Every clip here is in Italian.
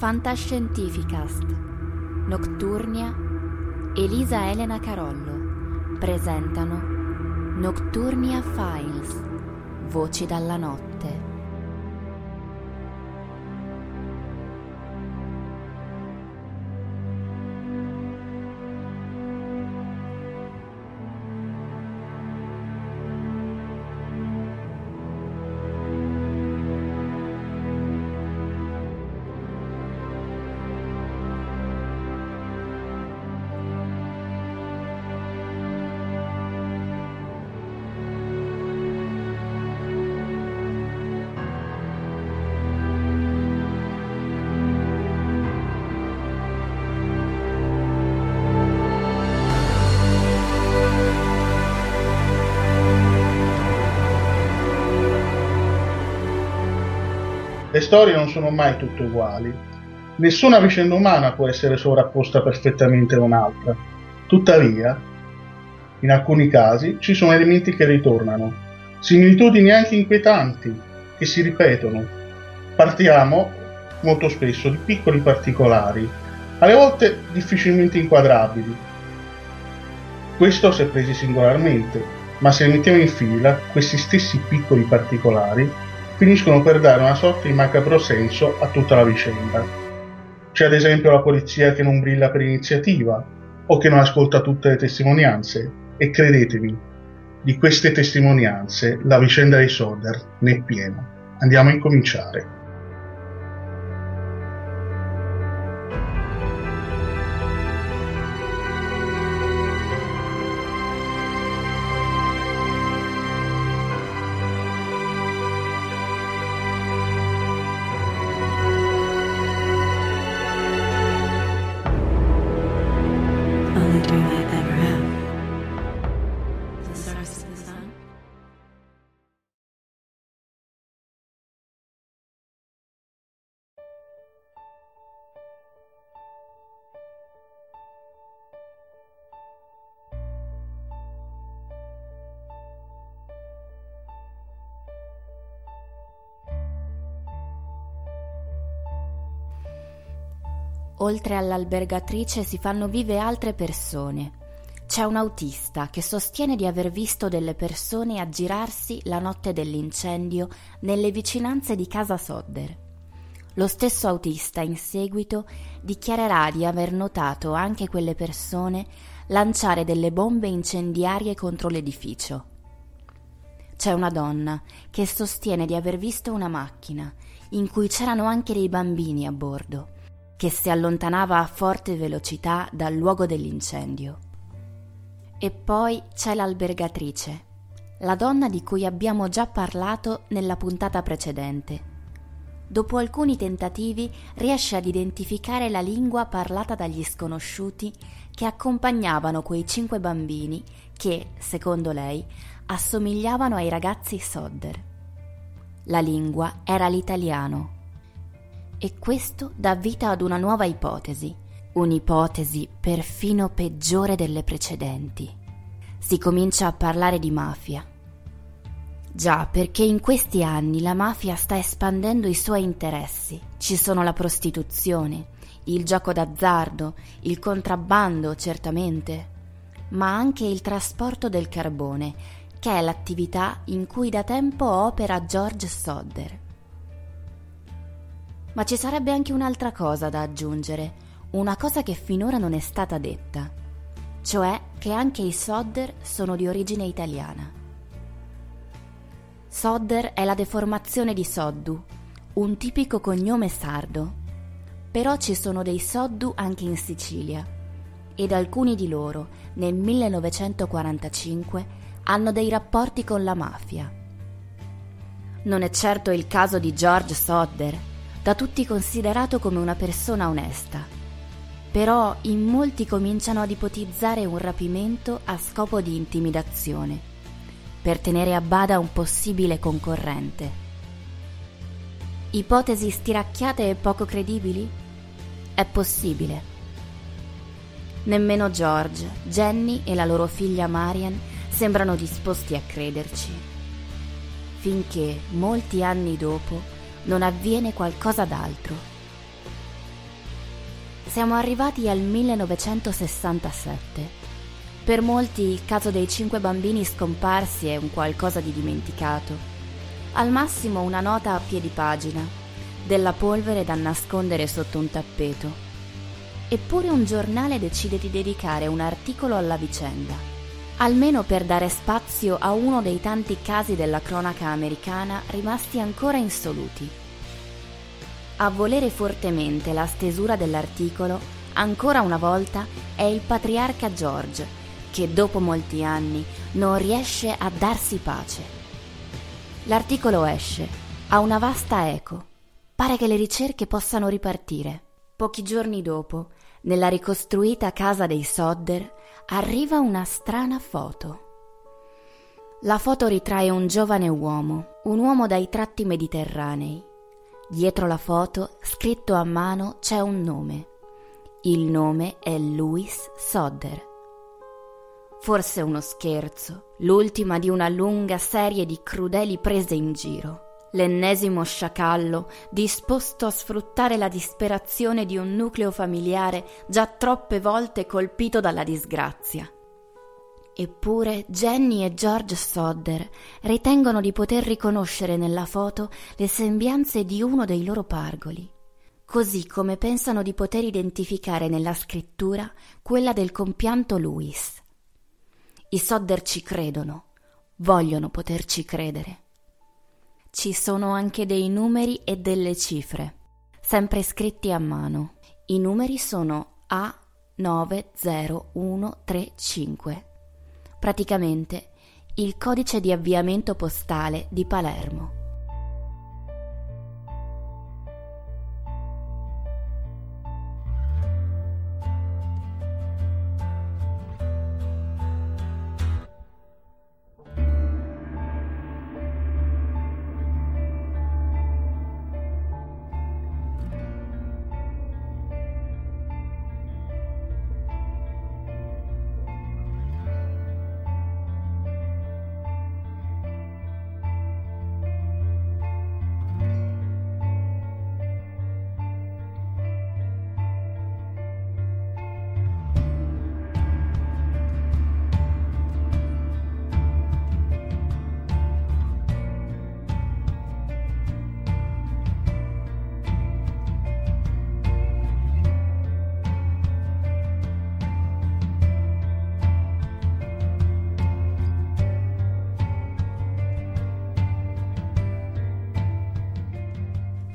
Fantascientificast. Nocturnia Elisa Elena Carollo. Presentano Nocturnia Files Voci dalla notte Le storie non sono mai tutte uguali. Nessuna vicenda umana può essere sovrapposta perfettamente a un'altra. Tuttavia, in alcuni casi ci sono elementi che ritornano, similitudini anche inquietanti che si ripetono. Partiamo molto spesso di piccoli particolari, alle volte difficilmente inquadrabili. Questo se presi singolarmente, ma se li mettiamo in fila, questi stessi piccoli particolari finiscono per dare una sorta di macabro senso a tutta la vicenda. C'è ad esempio la polizia che non brilla per iniziativa o che non ascolta tutte le testimonianze e credetemi, di queste testimonianze la vicenda dei Soder ne è piena. Andiamo a incominciare. Oltre all'albergatrice si fanno vive altre persone. C'è un autista che sostiene di aver visto delle persone aggirarsi la notte dell'incendio nelle vicinanze di casa Sodder. Lo stesso autista in seguito dichiarerà di aver notato anche quelle persone lanciare delle bombe incendiarie contro l'edificio. C'è una donna che sostiene di aver visto una macchina in cui c'erano anche dei bambini a bordo che si allontanava a forte velocità dal luogo dell'incendio. E poi c'è l'albergatrice, la donna di cui abbiamo già parlato nella puntata precedente. Dopo alcuni tentativi riesce ad identificare la lingua parlata dagli sconosciuti che accompagnavano quei cinque bambini che, secondo lei, assomigliavano ai ragazzi Sodder. La lingua era l'italiano. E questo dà vita ad una nuova ipotesi, un'ipotesi perfino peggiore delle precedenti. Si comincia a parlare di mafia. Già, perché in questi anni la mafia sta espandendo i suoi interessi. Ci sono la prostituzione, il gioco d'azzardo, il contrabbando, certamente, ma anche il trasporto del carbone, che è l'attività in cui da tempo opera George Sodder. Ma ci sarebbe anche un'altra cosa da aggiungere, una cosa che finora non è stata detta, cioè che anche i Sodder sono di origine italiana. Sodder è la deformazione di Soddu, un tipico cognome sardo però ci sono dei Soddu anche in Sicilia ed alcuni di loro nel 1945 hanno dei rapporti con la mafia. Non è certo il caso di George Sodder, da tutti considerato come una persona onesta, però in molti cominciano ad ipotizzare un rapimento a scopo di intimidazione, per tenere a bada un possibile concorrente. Ipotesi stiracchiate e poco credibili? È possibile. Nemmeno George, Jenny e la loro figlia Marian sembrano disposti a crederci. Finché, molti anni dopo, non avviene qualcosa d'altro. Siamo arrivati al 1967. Per molti il caso dei cinque bambini scomparsi è un qualcosa di dimenticato. Al massimo una nota a piedi pagina della polvere da nascondere sotto un tappeto. Eppure un giornale decide di dedicare un articolo alla vicenda, almeno per dare spazio a uno dei tanti casi della cronaca americana rimasti ancora insoluti. A volere fortemente la stesura dell'articolo, ancora una volta, è il patriarca George, che dopo molti anni non riesce a darsi pace. L'articolo esce, ha una vasta eco Pare che le ricerche possano ripartire. Pochi giorni dopo, nella ricostruita casa dei Sodder, arriva una strana foto. La foto ritrae un giovane uomo, un uomo dai tratti mediterranei. Dietro la foto, scritto a mano, c'è un nome. Il nome è Louis Sodder. Forse uno scherzo, l'ultima di una lunga serie di crudeli prese in giro l'ennesimo sciacallo disposto a sfruttare la disperazione di un nucleo familiare già troppe volte colpito dalla disgrazia. Eppure Jenny e George Sodder ritengono di poter riconoscere nella foto le sembianze di uno dei loro pargoli, così come pensano di poter identificare nella scrittura quella del compianto Louis. I Sodder ci credono, vogliono poterci credere. Ci sono anche dei numeri e delle cifre, sempre scritti a mano. I numeri sono A90135. Praticamente il codice di avviamento postale di Palermo.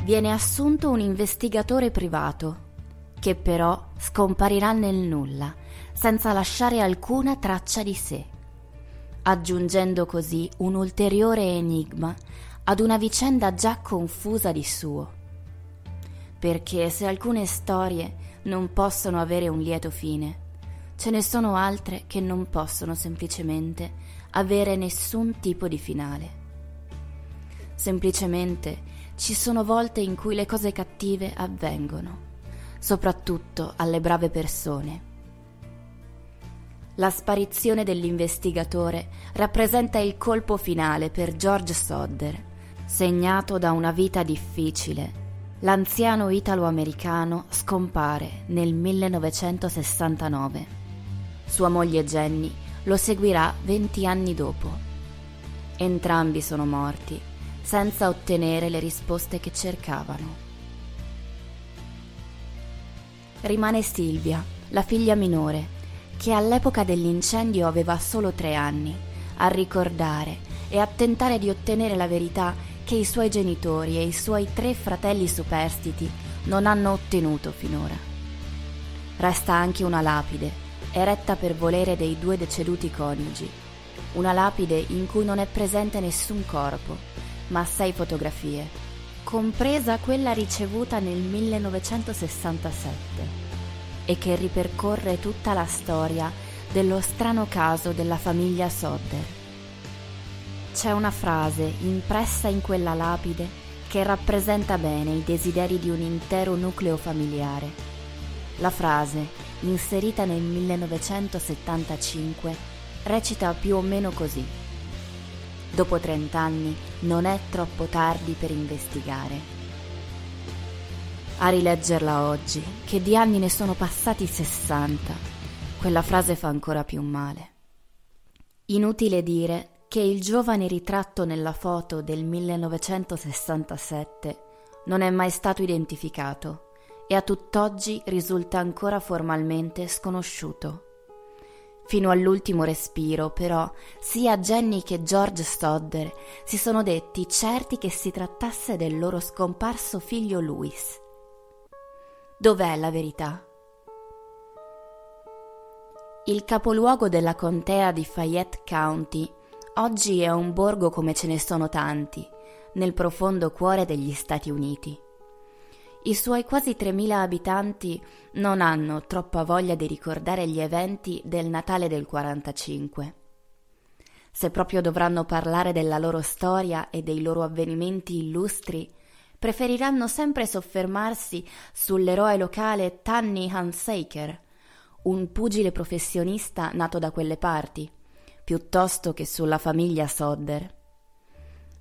Viene assunto un investigatore privato, che però scomparirà nel nulla, senza lasciare alcuna traccia di sé, aggiungendo così un ulteriore enigma ad una vicenda già confusa di suo. Perché se alcune storie non possono avere un lieto fine, ce ne sono altre che non possono semplicemente avere nessun tipo di finale. Semplicemente ci sono volte in cui le cose cattive avvengono, soprattutto alle brave persone. La sparizione dell'investigatore rappresenta il colpo finale per George Sodder, segnato da una vita difficile. L'anziano italo-americano scompare nel 1969. Sua moglie Jenny lo seguirà 20 anni dopo. Entrambi sono morti senza ottenere le risposte che cercavano. Rimane Silvia, la figlia minore, che all'epoca dell'incendio aveva solo tre anni, a ricordare e a tentare di ottenere la verità che i suoi genitori e i suoi tre fratelli superstiti non hanno ottenuto finora. Resta anche una lapide, eretta per volere dei due deceduti coniugi, una lapide in cui non è presente nessun corpo, ma sei fotografie, compresa quella ricevuta nel 1967 e che ripercorre tutta la storia dello strano caso della famiglia Sodder. C'è una frase impressa in quella lapide che rappresenta bene i desideri di un intero nucleo familiare. La frase, inserita nel 1975, recita più o meno così. Dopo 30 anni non è troppo tardi per investigare. A rileggerla oggi, che di anni ne sono passati 60, quella frase fa ancora più male. Inutile dire che il giovane ritratto nella foto del 1967 non è mai stato identificato e a tutt'oggi risulta ancora formalmente sconosciuto. Fino all'ultimo respiro, però, sia Jenny che George Stodder si sono detti certi che si trattasse del loro scomparso figlio Louis. Dov'è la verità? Il capoluogo della contea di Fayette County oggi è un borgo come ce ne sono tanti, nel profondo cuore degli Stati Uniti. I suoi quasi 3.000 abitanti non hanno troppa voglia di ricordare gli eventi del Natale del 45. Se proprio dovranno parlare della loro storia e dei loro avvenimenti illustri, preferiranno sempre soffermarsi sull'eroe locale Tanny Hansaker, un pugile professionista nato da quelle parti, piuttosto che sulla famiglia Sodder.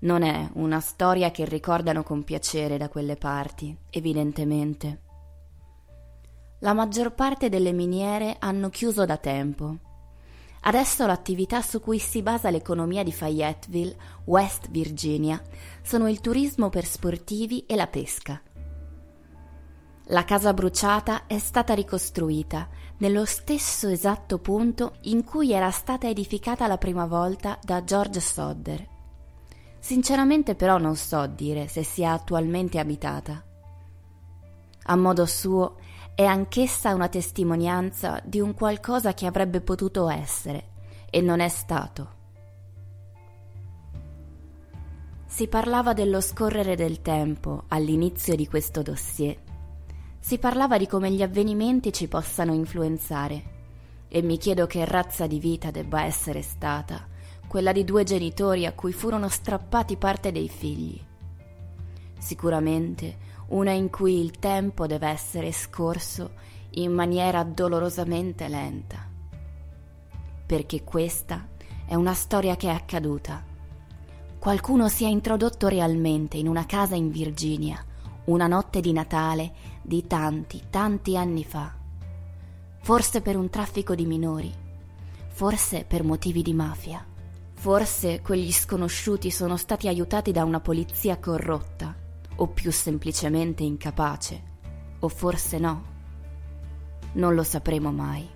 Non è una storia che ricordano con piacere da quelle parti, evidentemente. La maggior parte delle miniere hanno chiuso da tempo. Adesso l'attività su cui si basa l'economia di Fayetteville, West Virginia, sono il turismo per sportivi e la pesca. La casa bruciata è stata ricostruita nello stesso esatto punto in cui era stata edificata la prima volta da George Sodder Sinceramente però non so dire se sia attualmente abitata. A modo suo è anch'essa una testimonianza di un qualcosa che avrebbe potuto essere e non è stato. Si parlava dello scorrere del tempo all'inizio di questo dossier. Si parlava di come gli avvenimenti ci possano influenzare e mi chiedo che razza di vita debba essere stata quella di due genitori a cui furono strappati parte dei figli. Sicuramente una in cui il tempo deve essere scorso in maniera dolorosamente lenta. Perché questa è una storia che è accaduta. Qualcuno si è introdotto realmente in una casa in Virginia una notte di Natale di tanti, tanti anni fa. Forse per un traffico di minori, forse per motivi di mafia. Forse quegli sconosciuti sono stati aiutati da una polizia corrotta, o più semplicemente incapace, o forse no. Non lo sapremo mai.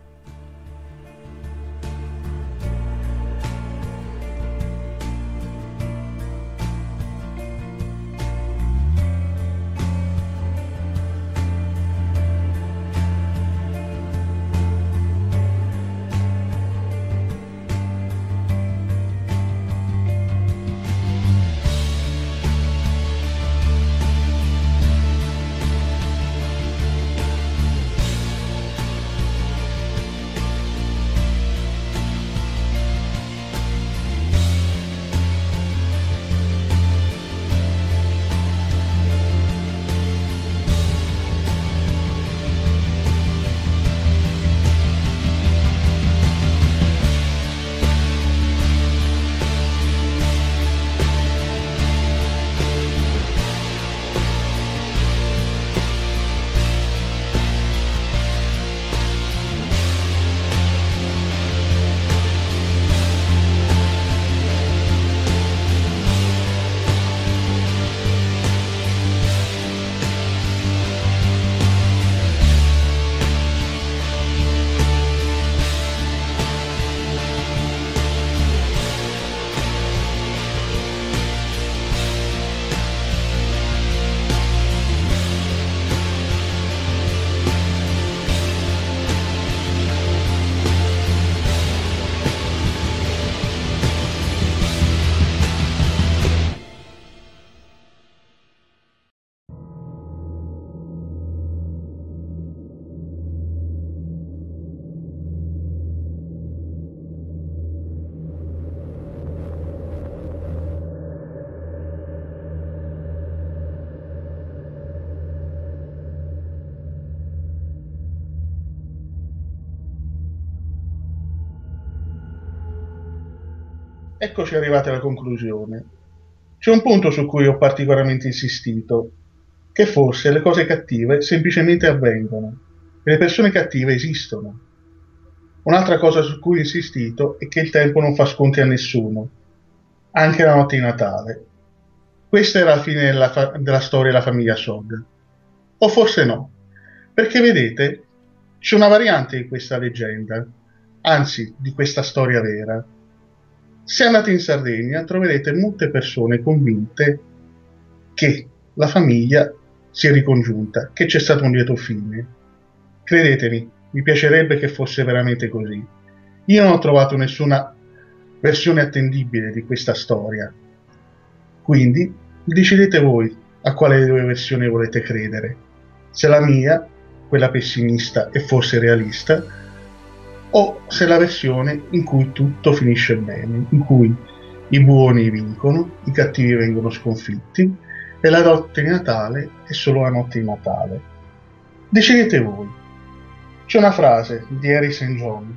Eccoci arrivati alla conclusione. C'è un punto su cui ho particolarmente insistito, che forse le cose cattive semplicemente avvengono e le persone cattive esistono. Un'altra cosa su cui ho insistito è che il tempo non fa sconti a nessuno, anche la notte di Natale. Questa era la fine della, fa- della storia della famiglia Sog. O forse no, perché vedete, c'è una variante di questa leggenda, anzi di questa storia vera. Se andate in Sardegna troverete molte persone convinte che la famiglia si è ricongiunta, che c'è stato un lieto fine. Credetemi, mi piacerebbe che fosse veramente così. Io non ho trovato nessuna versione attendibile di questa storia. Quindi decidete voi a quale delle due versioni volete credere. Se la mia, quella pessimista e forse realista, o se la versione in cui tutto finisce bene, in cui i buoni vincono, i cattivi vengono sconfitti e la notte di Natale è solo la notte di Natale. Decidete voi. C'è una frase di Harry St. John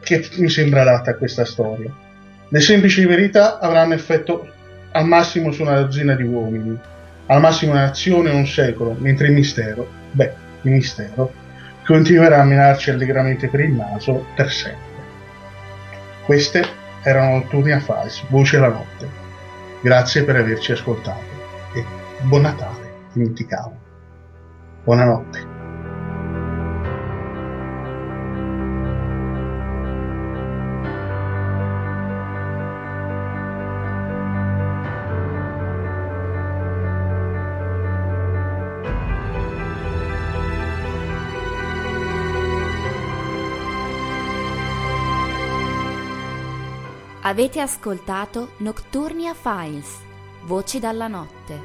che mi sembra adatta a questa storia. Le semplici verità avranno effetto al massimo su una dozzina di uomini, al massimo una nazione o un secolo, mentre il mistero, beh, il mistero, continuerà a menarci allegramente per il naso per sempre. Queste erano Notturni a Fals, Voce la Notte. Grazie per averci ascoltato e buon Natale, dimenticavo. Buonanotte. Avete ascoltato Nocturnia Files, Voci dalla notte.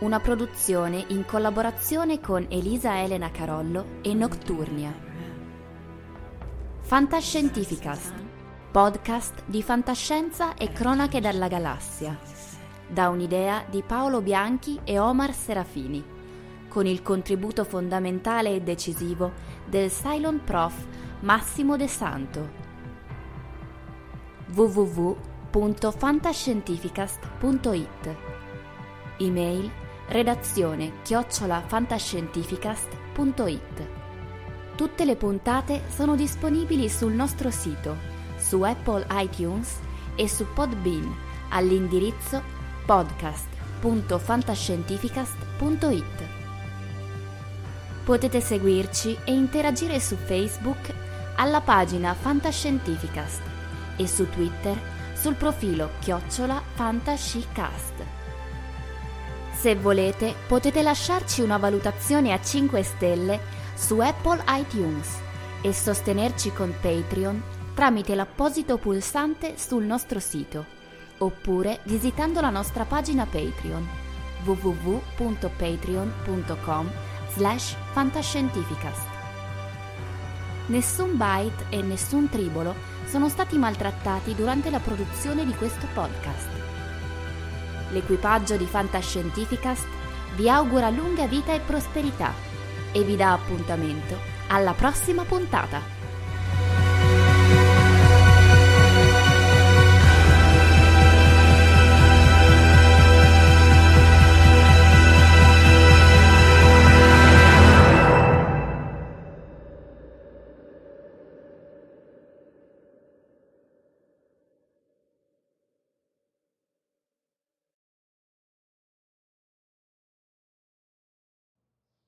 Una produzione in collaborazione con Elisa Elena Carollo e Nocturnia. Fantascientificast, podcast di fantascienza e cronache dalla galassia. Da un'idea di Paolo Bianchi e Omar Serafini, con il contributo fondamentale e decisivo del Cylon Prof Massimo De Santo www.fantascientificast.it Email redazione chiocciolafantascientificast.it Tutte le puntate sono disponibili sul nostro sito, su Apple iTunes e su Podbean all'indirizzo podcast.fantascientificast.it Potete seguirci e interagire su Facebook alla pagina Fantascientificast e su Twitter sul profilo chiocciola fantascicast. Se volete potete lasciarci una valutazione a 5 stelle su Apple iTunes e sostenerci con Patreon tramite l'apposito pulsante sul nostro sito oppure visitando la nostra pagina Patreon www.patreon.com slash fantascientificast. Nessun byte e nessun tribolo sono stati maltrattati durante la produzione di questo podcast. L'equipaggio di Fantascientificast vi augura lunga vita e prosperità e vi dà appuntamento alla prossima puntata.